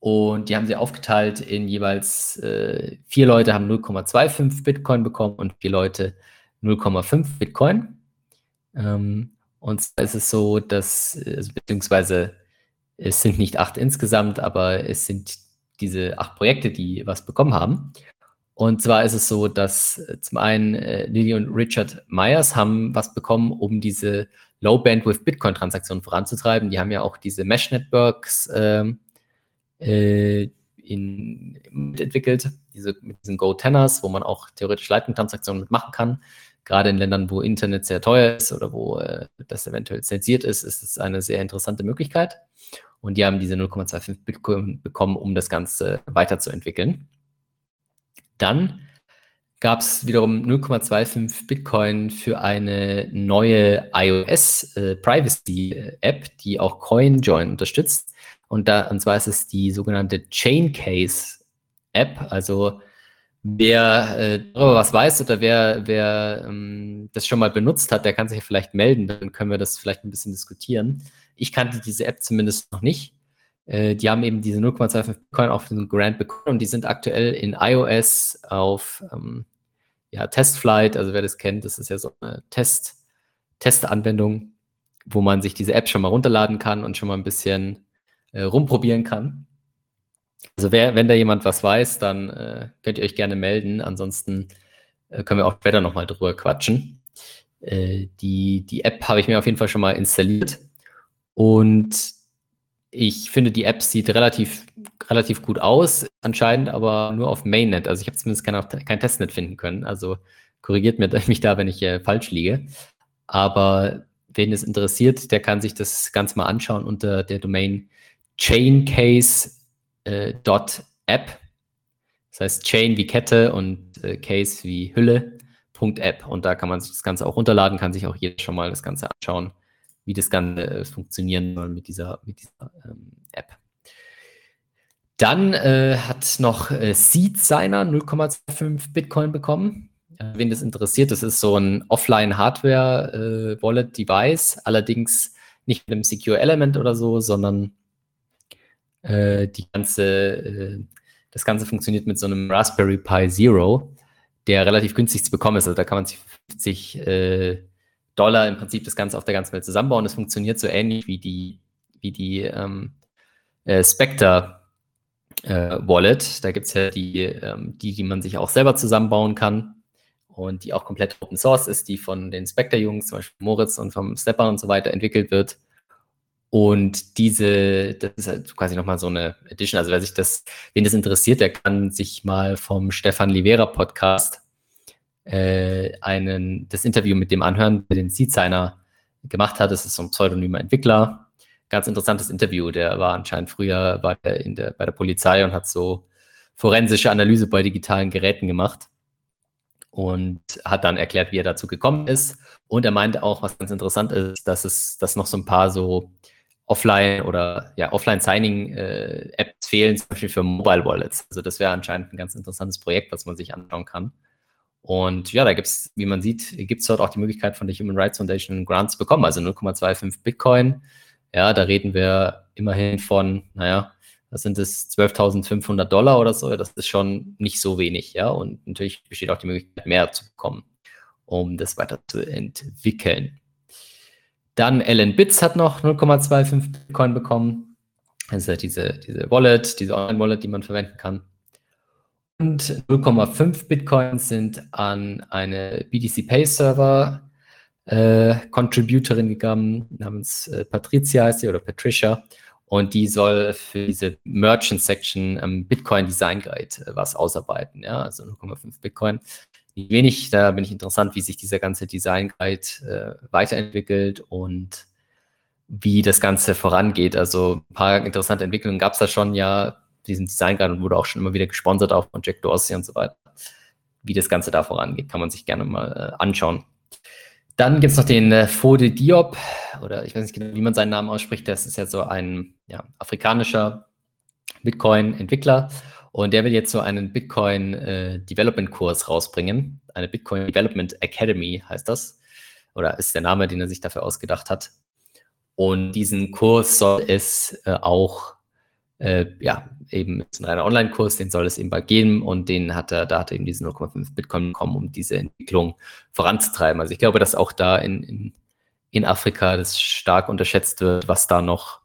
Und die haben sie aufgeteilt in jeweils äh, vier Leute haben 0,25 Bitcoin bekommen und vier Leute 0,5 Bitcoin. Ähm, und zwar ist es so, dass, also, beziehungsweise es sind nicht acht insgesamt, aber es sind diese acht Projekte, die was bekommen haben. Und zwar ist es so, dass äh, zum einen äh, Lily und Richard Myers haben was bekommen, um diese Low Bandwidth Bitcoin Transaktionen voranzutreiben. Die haben ja auch diese Mesh Networks ähm, äh, in, entwickelt, diese, mit diesen Go Tenors, wo man auch theoretisch Lightning-Transaktionen mitmachen kann. Gerade in Ländern, wo Internet sehr teuer ist oder wo äh, das eventuell zensiert ist, ist es eine sehr interessante Möglichkeit. Und die haben diese 0,25 Bitcoin bekommen, um das Ganze weiterzuentwickeln. Dann gab es wiederum 0,25 Bitcoin für eine neue iOS äh, App, die auch CoinJoin unterstützt. Und da, und zwar ist es die sogenannte Chaincase App. Also wer äh, darüber was weiß oder wer, wer ähm, das schon mal benutzt hat, der kann sich vielleicht melden. Dann können wir das vielleicht ein bisschen diskutieren. Ich kannte diese App zumindest noch nicht. Äh, die haben eben diese 0,25 Bitcoin auf den Grant bekommen und die sind aktuell in iOS auf ähm, ja, Testflight. Also wer das kennt, das ist ja so eine Test, Testanwendung, wo man sich diese App schon mal runterladen kann und schon mal ein bisschen äh, rumprobieren kann. Also wer, wenn da jemand was weiß, dann äh, könnt ihr euch gerne melden. Ansonsten äh, können wir auch später nochmal drüber quatschen. Äh, die, die App habe ich mir auf jeden Fall schon mal installiert. Und ich finde, die App sieht relativ, relativ gut aus, anscheinend aber nur auf Mainnet. Also ich habe zumindest kein, kein Testnet finden können. Also korrigiert [laughs] mich da, wenn ich äh, falsch liege. Aber wen es interessiert, der kann sich das Ganze mal anschauen unter der Domain chaincase.app. Äh, das heißt Chain wie Kette und äh, Case wie Hülle. App. Und da kann man sich das Ganze auch runterladen, kann sich auch jeder schon mal das Ganze anschauen wie das Ganze äh, funktionieren soll mit dieser, mit dieser ähm, App. Dann äh, hat noch äh, Seed Signer 0,25 Bitcoin bekommen. Äh, wen das interessiert, das ist so ein Offline-Hardware-Wallet-Device, äh, allerdings nicht mit einem Secure Element oder so, sondern äh, die ganze, das Ganze funktioniert mit so einem Raspberry Pi Zero, der relativ günstig zu bekommen ist. Also da kann man sich 50 Dollar im Prinzip das Ganze auf der ganzen Welt zusammenbauen. Das funktioniert so ähnlich wie die, wie die ähm, äh, Spectre äh, Wallet. Da gibt es ja die, ähm, die, die man sich auch selber zusammenbauen kann und die auch komplett Open Source ist, die von den Spectre-Jungs, zum Beispiel Moritz und vom Stepper und so weiter entwickelt wird. Und diese, das ist halt quasi nochmal so eine Edition. Also wer sich das, wen das interessiert, der kann sich mal vom Stefan Livera Podcast äh, einen, das Interview mit dem anhören, der den Seed-Signer gemacht hat. Das ist so ein pseudonymer Entwickler. Ganz interessantes Interview. Der war anscheinend früher bei der, der, bei der Polizei und hat so forensische Analyse bei digitalen Geräten gemacht und hat dann erklärt, wie er dazu gekommen ist. Und er meinte auch, was ganz interessant ist, dass es, dass noch so ein paar so Offline oder ja, Offline-Signing-Apps äh, fehlen, zum Beispiel für Mobile Wallets. Also das wäre anscheinend ein ganz interessantes Projekt, was man sich anschauen kann. Und ja, da gibt es, wie man sieht, gibt es dort auch die Möglichkeit von der Human Rights Foundation Grants zu bekommen, also 0,25 Bitcoin. Ja, da reden wir immerhin von, naja, das sind es 12.500 Dollar oder so. Das ist schon nicht so wenig, ja. Und natürlich besteht auch die Möglichkeit, mehr zu bekommen, um das weiter zu entwickeln. Dann Ellen Bits hat noch 0,25 Bitcoin bekommen. Ja diese, diese Wallet, diese Online-Wallet, die man verwenden kann. Und 0,5 Bitcoins sind an eine BTC Pay Server äh, Contributorin gegangen, namens äh, Patricia heißt sie oder Patricia. Und die soll für diese Merchant Section am Bitcoin Design Guide äh, was ausarbeiten. Ja, also 0,5 Bitcoin. Wenig, da bin ich interessant, wie sich dieser ganze Design Guide äh, weiterentwickelt und wie das Ganze vorangeht. Also ein paar interessante Entwicklungen gab es da schon ja diesen Design Guide und wurde auch schon immer wieder gesponsert, auch von Jack Dorsey und so weiter. Wie das Ganze da vorangeht, kann man sich gerne mal äh, anschauen. Dann gibt es noch den äh, Fode Diop, oder ich weiß nicht genau, wie man seinen Namen ausspricht. Das ist ja so ein ja, afrikanischer Bitcoin-Entwickler. Und der will jetzt so einen Bitcoin äh, Development Kurs rausbringen. Eine Bitcoin Development Academy heißt das. Oder ist der Name, den er sich dafür ausgedacht hat. Und diesen Kurs soll es äh, auch äh, ja, eben ist ein reiner Online-Kurs, den soll es eben bald geben und den hat er, da hat er eben diese 0,5 Bitcoin bekommen, um diese Entwicklung voranzutreiben. Also ich glaube, dass auch da in, in, in Afrika das stark unterschätzt wird, was da noch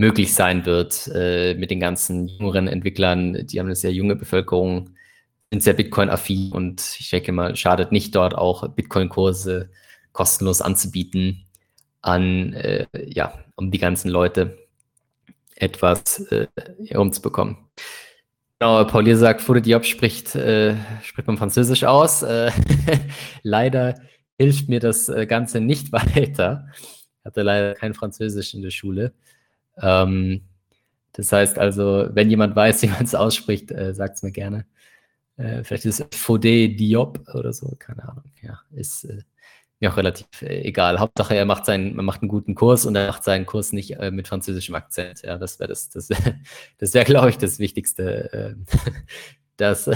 möglich sein wird äh, mit den ganzen jüngeren Entwicklern. Die haben eine sehr junge Bevölkerung, sind sehr Bitcoin-affin und ich denke mal, schadet nicht dort auch Bitcoin-Kurse kostenlos anzubieten an, äh, ja, um die ganzen Leute etwas äh, herumzubekommen. Genau, Paulier sagt, Foude Diop spricht, äh, spricht man Französisch aus. Äh, [laughs] leider hilft mir das äh, Ganze nicht [laughs] weiter. Ich hatte leider kein Französisch in der Schule. Ähm, das heißt also, wenn jemand weiß, [laughs] wie man es ausspricht, äh, sagt es mir gerne. Äh, vielleicht ist es Faude Diop oder so, keine Ahnung. Ja, ist äh, mir auch relativ äh, egal. Hauptsache, er macht, seinen, er macht einen guten Kurs und er macht seinen Kurs nicht äh, mit französischem Akzent. Ja, das wäre das, das, [laughs] das wäre, glaube ich, das Wichtigste. Äh, [laughs] das,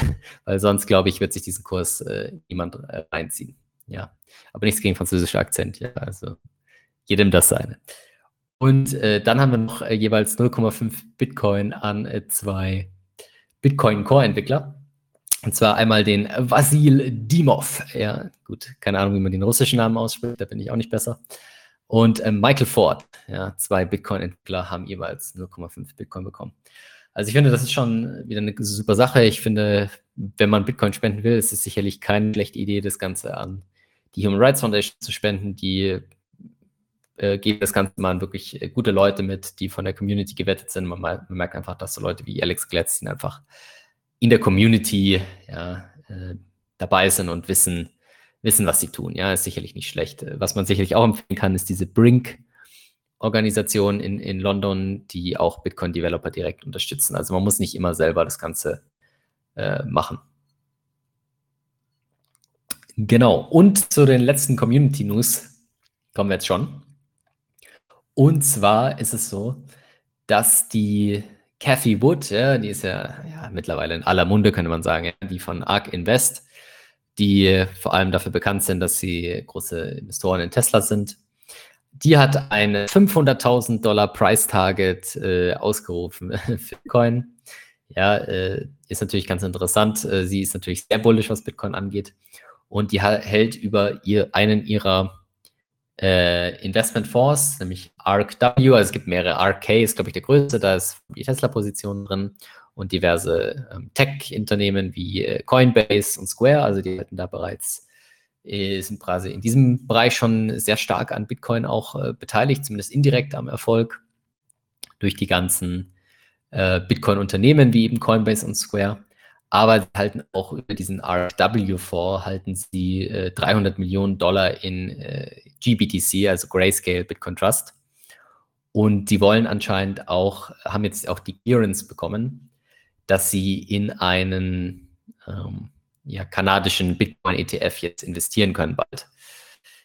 weil sonst, glaube ich, wird sich diesen Kurs niemand reinziehen. Ja, aber nichts gegen französische Akzent. Ja, also jedem das seine. Und äh, dann haben wir noch jeweils 0,5 Bitcoin an zwei Bitcoin Core Entwickler. Und zwar einmal den Vasil Dimov. Ja, gut, keine Ahnung, wie man den russischen Namen ausspricht, da bin ich auch nicht besser. Und äh, Michael Ford. Ja, zwei Bitcoin-Entwickler haben jeweils 0,5 Bitcoin bekommen. Also ich finde, das ist schon wieder eine super Sache. Ich finde, wenn man Bitcoin spenden will, ist es sicherlich keine schlechte Idee, das Ganze an die Human Rights Foundation zu spenden. Die äh, geben das Ganze mal an wirklich gute Leute mit, die von der Community gewettet sind. Man, man merkt einfach, dass so Leute wie Alex Gladstein einfach in der Community ja, äh, dabei sind und wissen, wissen, was sie tun. Ja, ist sicherlich nicht schlecht. Was man sicherlich auch empfehlen kann, ist diese Brink. Organisation in, in London, die auch Bitcoin-Developer direkt unterstützen. Also man muss nicht immer selber das Ganze äh, machen. Genau. Und zu den letzten Community News kommen wir jetzt schon. Und zwar ist es so, dass die Cathy Wood, ja, die ist ja, ja, mittlerweile in aller Munde, könnte man sagen, ja, die von ARK Invest, die vor allem dafür bekannt sind, dass sie große Investoren in Tesla sind. Die hat ein 500.000 Dollar Price Target äh, ausgerufen [laughs] für Bitcoin. Ja, äh, ist natürlich ganz interessant. Äh, sie ist natürlich sehr bullisch, was Bitcoin angeht. Und die hält über ihr, einen ihrer äh, Investmentfonds, nämlich ARKW, also es gibt mehrere, RK ist, glaube ich, der größte, da ist die Tesla-Position drin. Und diverse ähm, Tech-Unternehmen wie äh, Coinbase und Square, also die hatten da bereits, äh, sind quasi in diesem Bereich schon sehr stark an Bitcoin auch äh, beteiligt, zumindest indirekt am Erfolg durch die ganzen äh, Bitcoin-Unternehmen wie eben Coinbase und Square aber halten auch über diesen RW-Fonds halten sie äh, 300 Millionen Dollar in äh, GBTC, also Grayscale Bitcoin Trust. Und die wollen anscheinend auch, haben jetzt auch die Clearance bekommen, dass sie in einen ähm, ja, kanadischen Bitcoin-ETF jetzt investieren können bald.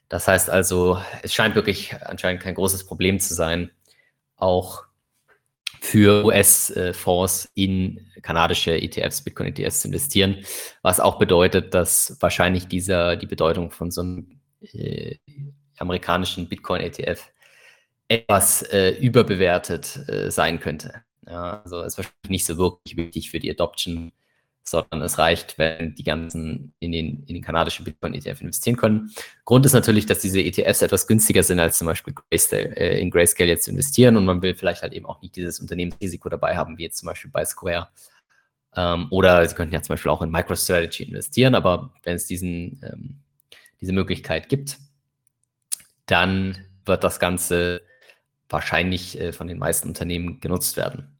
Das heißt also, es scheint wirklich anscheinend kein großes Problem zu sein, auch für US-Fonds in kanadische ETFs, Bitcoin-ETFs zu investieren, was auch bedeutet, dass wahrscheinlich dieser, die Bedeutung von so einem äh, amerikanischen Bitcoin-ETF etwas äh, überbewertet äh, sein könnte. Ja, also ist wahrscheinlich nicht so wirklich wichtig für die Adoption sondern es reicht, wenn die ganzen in den, in den kanadischen Bitcoin-ETF investieren können. Grund ist natürlich, dass diese ETFs etwas günstiger sind, als zum Beispiel Grayscale, äh, in Grayscale jetzt zu investieren und man will vielleicht halt eben auch nicht dieses Unternehmensrisiko dabei haben, wie jetzt zum Beispiel bei Square. Ähm, oder Sie könnten ja zum Beispiel auch in MicroStrategy investieren, aber wenn es diesen, ähm, diese Möglichkeit gibt, dann wird das Ganze wahrscheinlich äh, von den meisten Unternehmen genutzt werden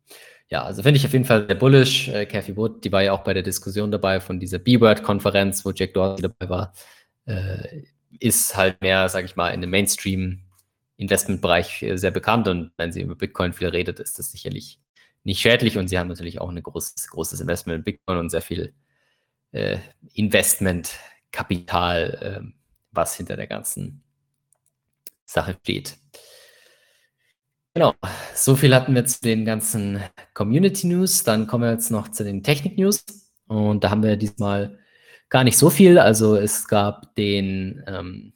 ja, also finde ich auf jeden Fall sehr bullish. Äh, Cathy Wood, die war ja auch bei der Diskussion dabei von dieser B-Word-Konferenz, wo Jack Dorsey dabei war, äh, ist halt mehr, sage ich mal, in dem Mainstream-Investmentbereich äh, sehr bekannt und wenn sie über Bitcoin viel redet, ist das sicherlich nicht schädlich und sie haben natürlich auch ein großes, großes Investment in Bitcoin und sehr viel äh, Investmentkapital, äh, was hinter der ganzen Sache steht. Genau, so viel hatten wir zu den ganzen Community News. Dann kommen wir jetzt noch zu den Technik News. Und da haben wir diesmal gar nicht so viel. Also es gab den, ähm,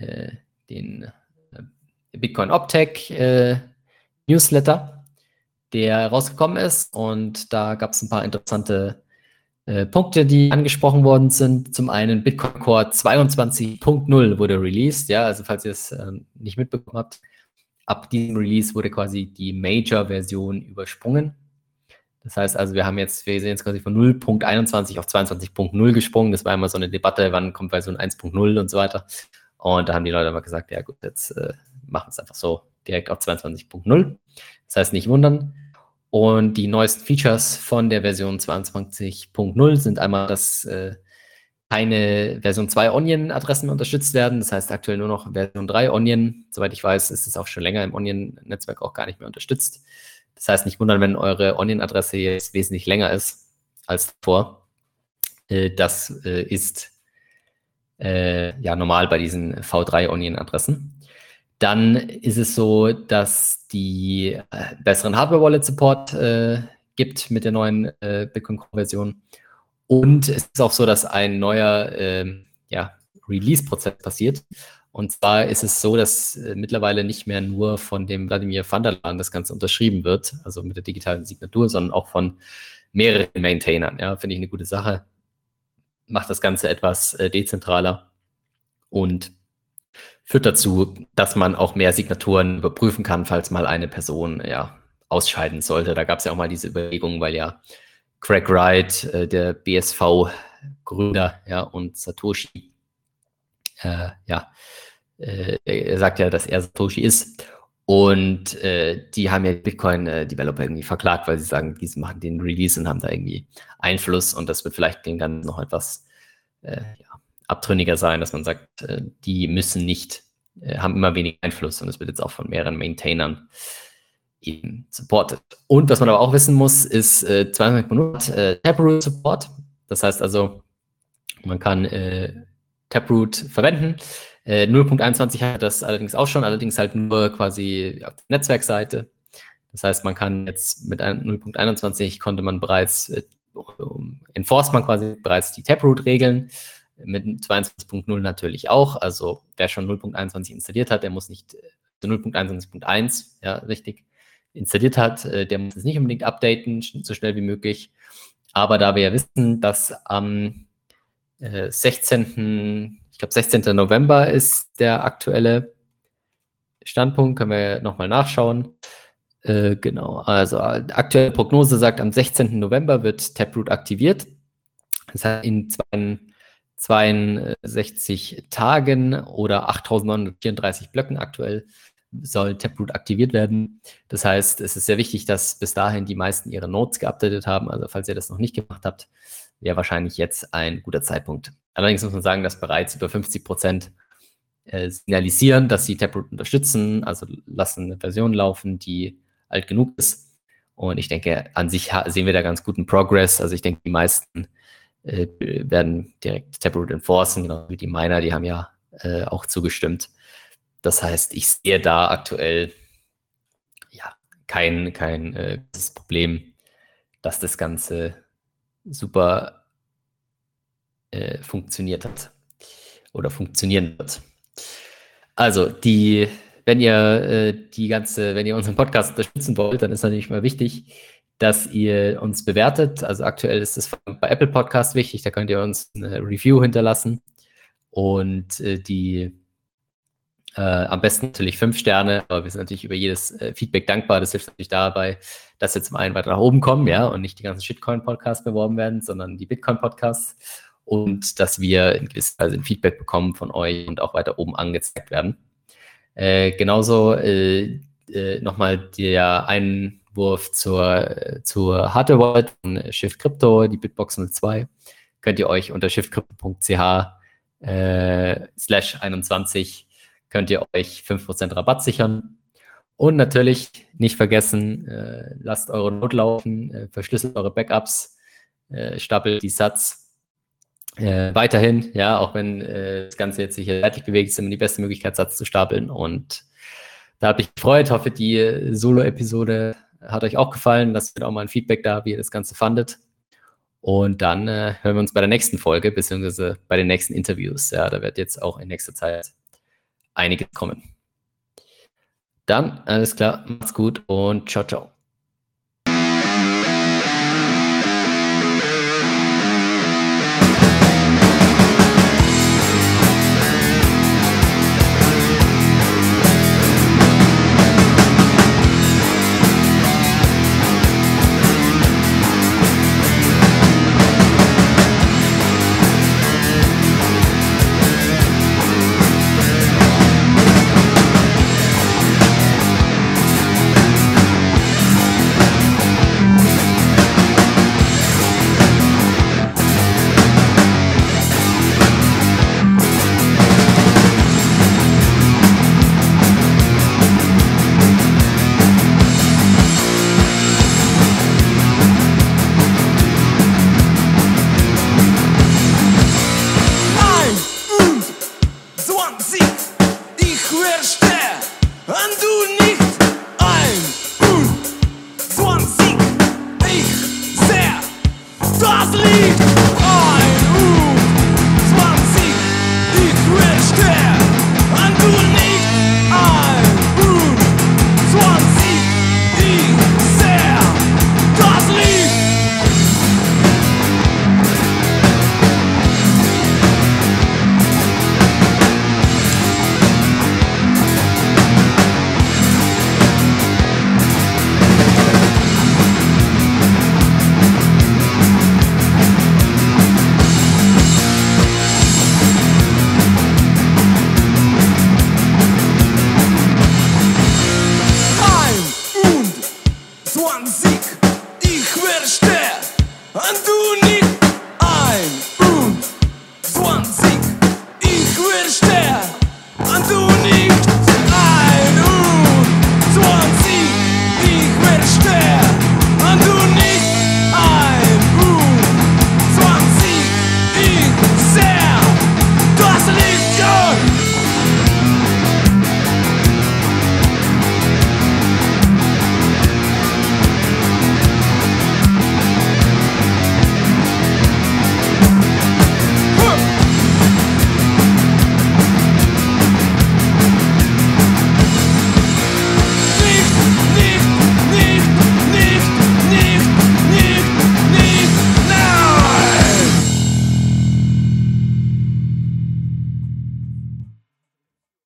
äh, den äh, Bitcoin Optech äh, Newsletter. der rausgekommen ist. Und da gab es ein paar interessante äh, Punkte, die angesprochen worden sind. Zum einen Bitcoin Core 22.0 wurde released. Ja, also falls ihr es äh, nicht mitbekommen habt, ab diesem Release wurde quasi die Major-Version übersprungen. Das heißt also, wir haben jetzt, wir sind jetzt quasi von 0.21 auf 22.0 gesprungen. Das war immer so eine Debatte, wann kommt Version 1.0 und so weiter. Und da haben die Leute aber gesagt, ja gut, jetzt äh, machen wir es einfach so direkt auf 22.0. Das heißt, nicht wundern. Und die neuesten Features von der Version 22.0 sind einmal, dass äh, keine Version 2 Onion-Adressen unterstützt werden. Das heißt aktuell nur noch Version 3 Onion. Soweit ich weiß, ist es auch schon länger im Onion-Netzwerk auch gar nicht mehr unterstützt. Das heißt, nicht wundern, wenn eure Onion-Adresse jetzt wesentlich länger ist als davor. Äh, das äh, ist äh, ja normal bei diesen V3 Onion-Adressen. Dann ist es so, dass die besseren Hardware-Wallet-Support gibt mit der neuen Bitcoin Core-Version. Und es ist auch so, dass ein neuer ähm, ja, Release-Prozess passiert. Und zwar ist es so, dass äh, mittlerweile nicht mehr nur von dem Wladimir van der Laan das Ganze unterschrieben wird, also mit der digitalen Signatur, sondern auch von mehreren Maintainern. Ja, finde ich eine gute Sache. Macht das Ganze etwas äh, dezentraler und führt dazu, dass man auch mehr Signaturen überprüfen kann, falls mal eine Person ja, ausscheiden sollte. Da gab es ja auch mal diese Überlegung, weil ja Craig Wright, äh, der BSV-Gründer, ja, und Satoshi, äh, ja, äh, er sagt ja, dass er Satoshi ist. Und äh, die haben ja Bitcoin-Developer irgendwie verklagt, weil sie sagen, diese machen den Release und haben da irgendwie Einfluss. Und das wird vielleicht dem Ganzen noch etwas äh, ja, abtrünniger sein, dass man sagt, äh, die müssen nicht, äh, haben immer wenig Einfluss. Und es wird jetzt auch von mehreren Maintainern eben supported. Und was man aber auch wissen muss, ist äh, 200 Monat äh, Taproot Support. Das heißt also, man kann äh, Taproot verwenden. Äh, 0.21 hat das allerdings auch schon, allerdings halt nur quasi auf der Netzwerkseite. Das heißt, man kann jetzt mit 0.21 konnte man bereits, äh, enforced man quasi bereits die Taproot-Regeln mit 22.0 natürlich auch. Also wer schon 0.21 installiert hat, der muss nicht, also 0.21.1, ja, richtig, installiert hat, äh, der muss es nicht unbedingt updaten, so schnell wie möglich. Aber da wir ja wissen, dass am äh, 16., ich glaube 16. November ist der aktuelle Standpunkt, können wir nochmal nachschauen. Äh, genau, also aktuelle Prognose sagt, am 16. November wird Taproot aktiviert. Das heißt, in zwei 62 Tagen oder 8.934 Blöcken aktuell soll Taproot aktiviert werden. Das heißt, es ist sehr wichtig, dass bis dahin die meisten ihre Notes geupdatet haben. Also falls ihr das noch nicht gemacht habt, wäre wahrscheinlich jetzt ein guter Zeitpunkt. Allerdings muss man sagen, dass bereits über 50 Prozent äh, signalisieren, dass sie Taproot unterstützen, also lassen eine Version laufen, die alt genug ist. Und ich denke, an sich sehen wir da ganz guten Progress. Also ich denke, die meisten äh, werden direkt Taproot enforcen, genau wie die Miner, die haben ja äh, auch zugestimmt. Das heißt, ich sehe da aktuell ja kein, kein äh, Problem, dass das Ganze super äh, funktioniert hat oder funktionieren wird. Also, die, wenn ihr äh, die ganze, wenn ihr unseren Podcast unterstützen wollt, dann ist natürlich mal wichtig, dass ihr uns bewertet. Also aktuell ist es bei Apple Podcast wichtig, da könnt ihr uns eine Review hinterlassen und äh, die äh, am besten natürlich fünf Sterne, aber wir sind natürlich über jedes äh, Feedback dankbar. Das hilft natürlich dabei, dass wir zum einen weiter nach oben kommen, ja, und nicht die ganzen Shitcoin-Podcasts beworben werden, sondern die Bitcoin-Podcasts und dass wir in gewisser Weise ein Feedback bekommen von euch und auch weiter oben angezeigt werden. Äh, genauso äh, äh, nochmal der einen Wurf zur, zur Hardware Wallet von Shift Crypto, die Bitbox 02, könnt ihr euch unter shiftcrypto.ch äh, slash 21 könnt ihr euch 5% Rabatt sichern. Und natürlich nicht vergessen, äh, lasst eure Not laufen, äh, verschlüsselt eure Backups, äh, stapelt die Satz äh, weiterhin, ja, auch wenn äh, das Ganze jetzt sich seitlich bewegt, ist immer die beste Möglichkeit, Satz zu stapeln. Und da habe ich gefreut, hoffe, die Solo-Episode hat euch auch gefallen. Lasst mir auch mal ein Feedback da, wie ihr das Ganze fandet. Und dann äh, hören wir uns bei der nächsten Folge, beziehungsweise bei den nächsten Interviews. Ja, da wird jetzt auch in nächster Zeit einiges kommen. Dann, alles klar, macht's gut und ciao, ciao.